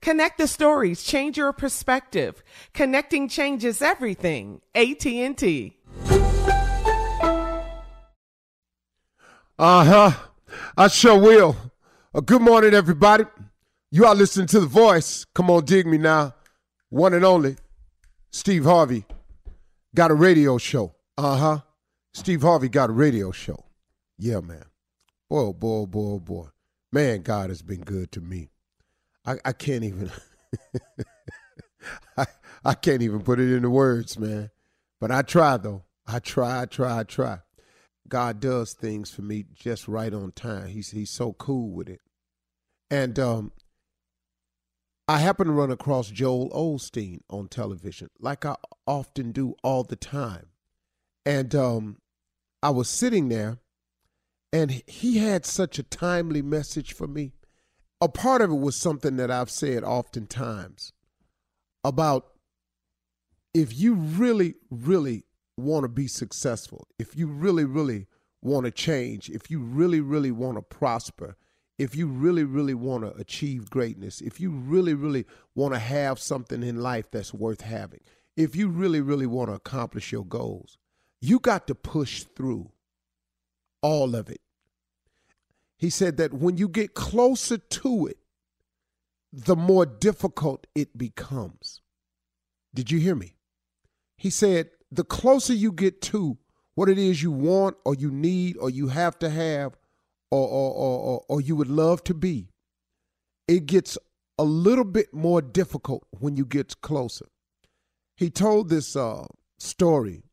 Connect the stories, change your perspective. Connecting changes everything. AT&T. Uh-huh. I sure will. Uh, good morning, everybody. You are listening to The Voice. Come on, dig me now. One and only, Steve Harvey got a radio show. Uh-huh. Steve Harvey got a radio show. Yeah, man. Boy, oh boy, oh boy, oh boy. Man, God has been good to me. I, I can't even I, I can't even put it into words, man. But I try though. I try, I try, I try. God does things for me just right on time. He's he's so cool with it. And um I happened to run across Joel Osteen on television, like I often do all the time. And um I was sitting there and he had such a timely message for me a part of it was something that I've said oftentimes about if you really, really want to be successful, if you really, really want to change, if you really, really want to prosper, if you really, really want to achieve greatness, if you really, really want to have something in life that's worth having, if you really, really want to accomplish your goals, you got to push through all of it he said that when you get closer to it, the more difficult it becomes. Did you hear me? He said, the closer you get to what it is you want or you need or you have to have or, or, or, or, you would love to be, it gets a little bit more difficult when you get closer. He told this uh, story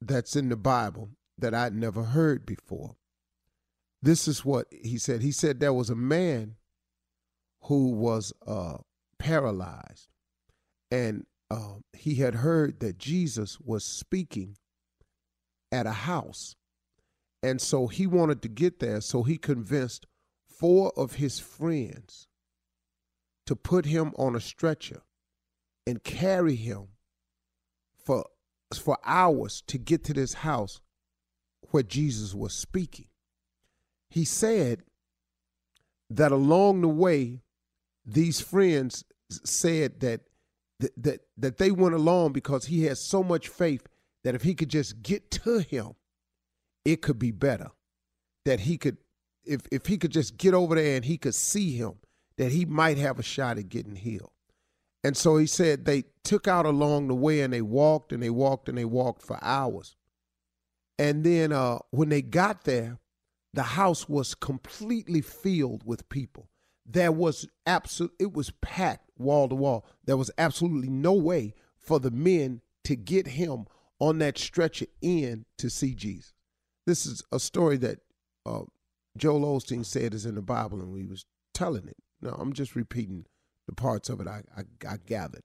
that's in the Bible that I'd never heard before. This is what he said. He said there was a man who was uh, paralyzed, and uh, he had heard that Jesus was speaking at a house. And so he wanted to get there. So he convinced four of his friends to put him on a stretcher and carry him for, for hours to get to this house where Jesus was speaking he said that along the way, these friends said that that that they went along because he had so much faith that if he could just get to him, it could be better. That he could if if he could just get over there and he could see him, that he might have a shot at getting healed. And so he said they took out along the way and they walked and they walked and they walked for hours. And then uh, when they got there, the house was completely filled with people. There was absolute it was packed wall to wall. There was absolutely no way for the men to get him on that stretcher in to see Jesus. This is a story that uh, Joel Osteen said is in the Bible, and we was telling it. No, I'm just repeating the parts of it I, I, I gathered.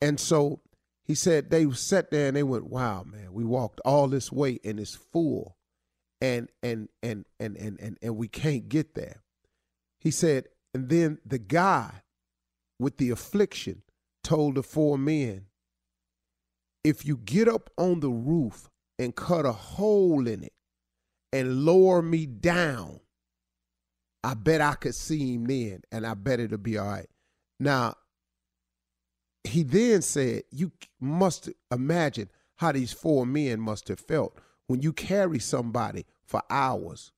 And so he said they sat there and they went, "Wow, man, we walked all this way and it's full, and and and and and and, and we can't get there." He said, and then the guy with the affliction told the four men, "If you get up on the roof and cut a hole in it and lower me down, I bet I could see him then, and I bet it'll be all right." Now, he then said, You must imagine how these four men must have felt when you carry somebody for hours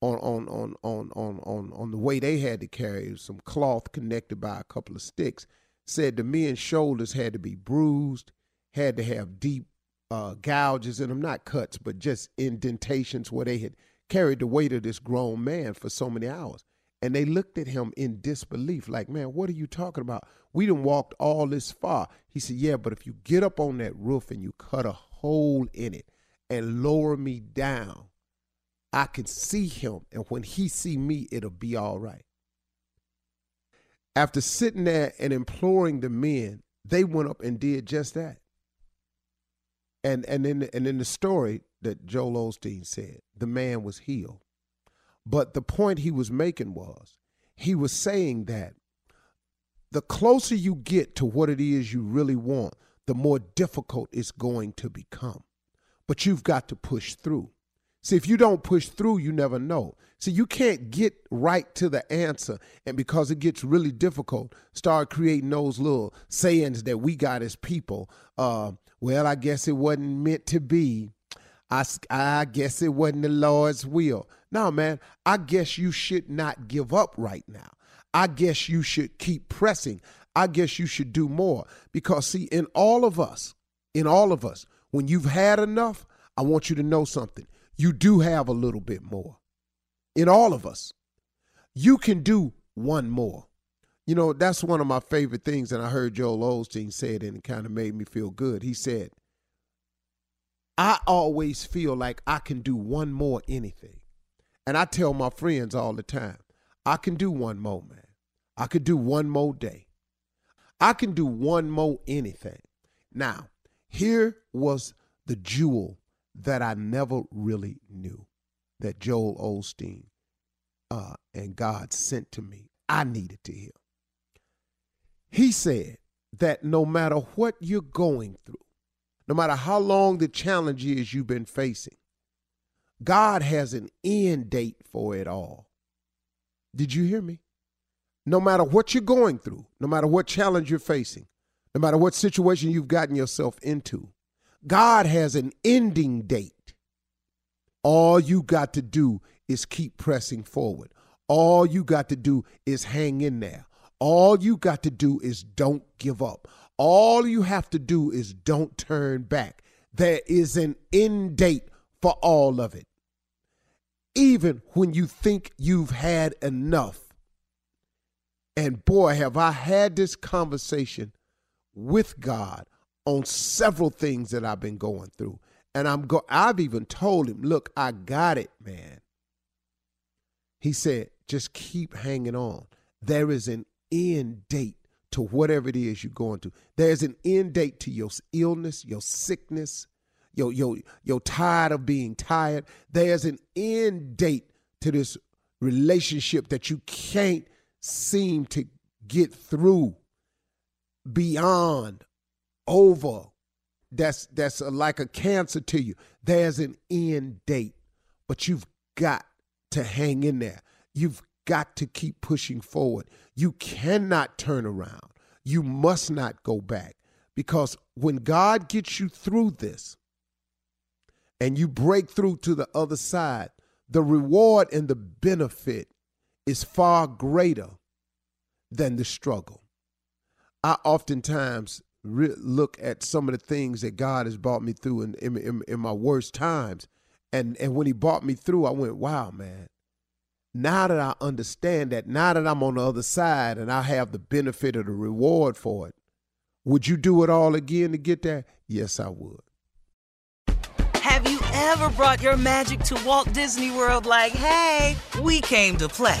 on on on on on on, on the way they had to carry some cloth connected by a couple of sticks. Said the men's shoulders had to be bruised, had to have deep uh, gouges in them, not cuts, but just indentations where they had carried the weight of this grown man for so many hours. And they looked at him in disbelief, like, man, what are you talking about? We done walked all this far. He said, yeah, but if you get up on that roof and you cut a hole in it and lower me down, I can see him. And when he see me, it'll be all right. After sitting there and imploring the men, they went up and did just that. And and in and in the story that Joel Osteen said, the man was healed. But the point he was making was he was saying that the closer you get to what it is you really want, the more difficult it's going to become. But you've got to push through. See, if you don't push through, you never know. See, you can't get right to the answer, and because it gets really difficult, start creating those little sayings that we got as people. Uh, well, I guess it wasn't meant to be. I, I guess it wasn't the Lord's will. No, man, I guess you should not give up right now. I guess you should keep pressing. I guess you should do more. Because, see, in all of us, in all of us, when you've had enough, I want you to know something. You do have a little bit more. In all of us, you can do one more. You know, that's one of my favorite things. And I heard Joel Osteen say it, and it kind of made me feel good. He said, I always feel like I can do one more anything. And I tell my friends all the time, I can do one more, man. I could do one more day. I can do one more anything. Now, here was the jewel that I never really knew that Joel Osteen uh, and God sent to me. I needed to hear. He said that no matter what you're going through, no matter how long the challenge is you've been facing, God has an end date for it all. Did you hear me? No matter what you're going through, no matter what challenge you're facing, no matter what situation you've gotten yourself into, God has an ending date. All you got to do is keep pressing forward. All you got to do is hang in there. All you got to do is don't give up. All you have to do is don't turn back. There is an end date for all of it. Even when you think you've had enough. And boy, have I had this conversation with God on several things that I've been going through. And I'm go I've even told him, look, I got it, man. He said, just keep hanging on. There is an end date to whatever it is you're going through. There's an end date to your illness, your sickness, your your you're tired of being tired. There's an end date to this relationship that you can't seem to get through beyond over that's that's a, like a cancer to you there's an end date but you've got to hang in there you've got to keep pushing forward. You cannot turn around. You must not go back because when God gets you through this and you break through to the other side, the reward and the benefit is far greater than the struggle. I oftentimes re- look at some of the things that God has brought me through in, in, in, in my worst times. And, and when he brought me through, I went, wow, man. Now that I understand that, now that I'm on the other side and I have the benefit of the reward for it, would you do it all again to get there? Yes, I would. Have you ever brought your magic to Walt Disney World like, hey, we came to play?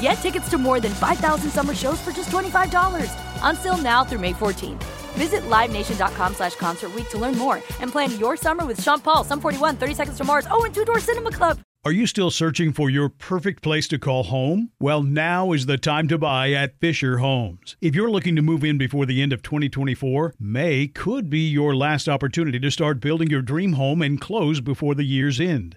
Get tickets to more than 5,000 summer shows for just $25. Until now through May 14th. Visit LiveNation.com slash Concert to learn more and plan your summer with Sean Paul, Sum 41, 30 Seconds to Mars, oh, and Two Door Cinema Club. Are you still searching for your perfect place to call home? Well, now is the time to buy at Fisher Homes. If you're looking to move in before the end of 2024, May could be your last opportunity to start building your dream home and close before the year's end.